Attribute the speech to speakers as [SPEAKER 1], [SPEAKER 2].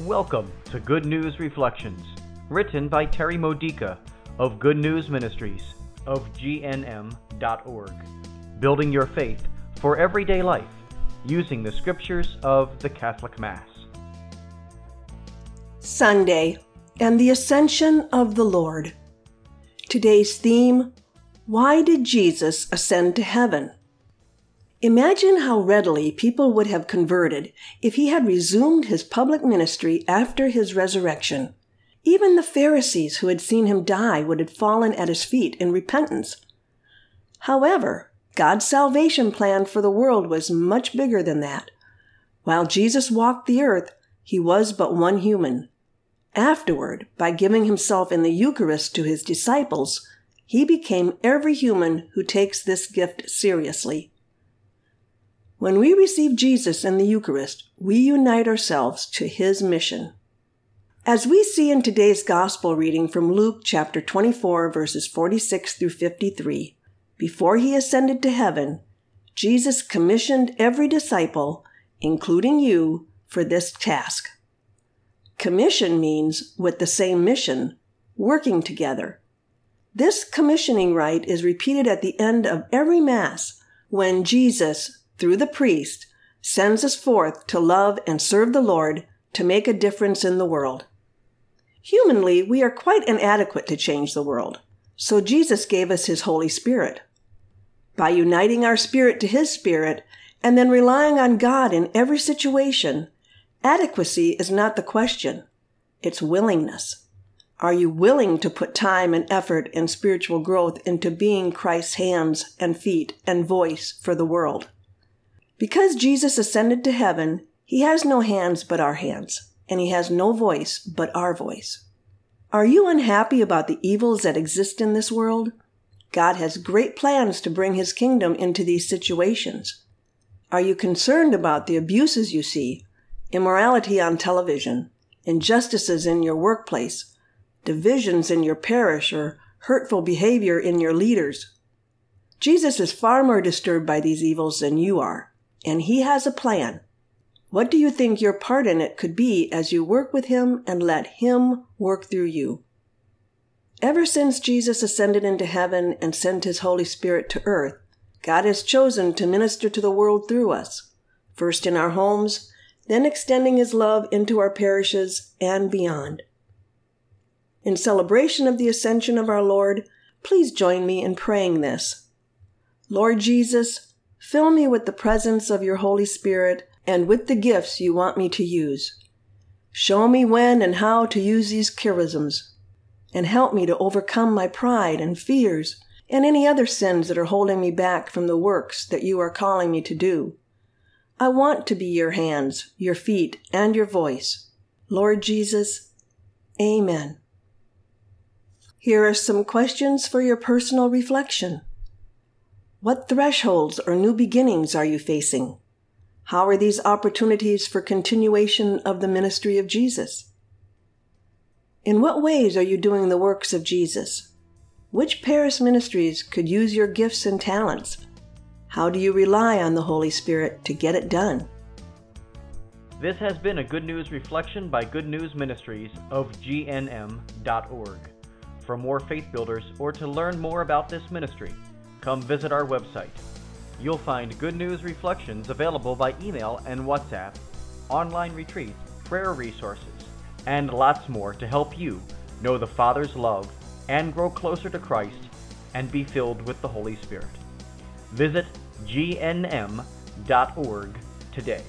[SPEAKER 1] Welcome to Good News Reflections, written by Terry Modica of Good News Ministries of GNM.org, building your faith for everyday life using the scriptures of the Catholic Mass.
[SPEAKER 2] Sunday and the Ascension of the Lord. Today's theme Why did Jesus ascend to heaven? Imagine how readily people would have converted if he had resumed his public ministry after his resurrection. Even the Pharisees who had seen him die would have fallen at his feet in repentance. However, God's salvation plan for the world was much bigger than that. While Jesus walked the earth, he was but one human. Afterward, by giving himself in the Eucharist to his disciples, he became every human who takes this gift seriously. When we receive Jesus in the Eucharist, we unite ourselves to his mission. As we see in today's gospel reading from Luke chapter 24 verses 46 through 53, before he ascended to heaven, Jesus commissioned every disciple, including you, for this task. Commission means with the same mission, working together. This commissioning rite is repeated at the end of every Mass when Jesus, through the priest, sends us forth to love and serve the Lord to make a difference in the world. Humanly, we are quite inadequate to change the world, so Jesus gave us His Holy Spirit. By uniting our spirit to His Spirit and then relying on God in every situation, adequacy is not the question. It's willingness. Are you willing to put time and effort and spiritual growth into being Christ's hands and feet and voice for the world? Because Jesus ascended to heaven, he has no hands but our hands, and he has no voice but our voice. Are you unhappy about the evils that exist in this world? God has great plans to bring his kingdom into these situations. Are you concerned about the abuses you see, immorality on television, injustices in your workplace, divisions in your parish, or hurtful behavior in your leaders? Jesus is far more disturbed by these evils than you are and He has a plan. What do you think your part in it could be as you work with Him and let Him work through you? Ever since Jesus ascended into heaven and sent His Holy Spirit to earth, God has chosen to minister to the world through us, first in our homes, then extending His love into our parishes and beyond. In celebration of the ascension of our Lord, please join me in praying this. Lord Jesus, Fill me with the presence of your Holy Spirit and with the gifts you want me to use. Show me when and how to use these charisms, and help me to overcome my pride and fears and any other sins that are holding me back from the works that you are calling me to do. I want to be your hands, your feet, and your voice. Lord Jesus, Amen. Here are some questions for your personal reflection. What thresholds or new beginnings are you facing? How are these opportunities for continuation of the ministry of Jesus? In what ways are you doing the works of Jesus? Which parish ministries could use your gifts and talents? How do you rely on the Holy Spirit to get it done?
[SPEAKER 1] This has been a Good News Reflection by Good News Ministries of GNM.org. For more faith builders or to learn more about this ministry, come visit our website. You'll find Good News Reflections available by email and WhatsApp, online retreats, prayer resources, and lots more to help you know the Father's love and grow closer to Christ and be filled with the Holy Spirit. Visit gnm.org today.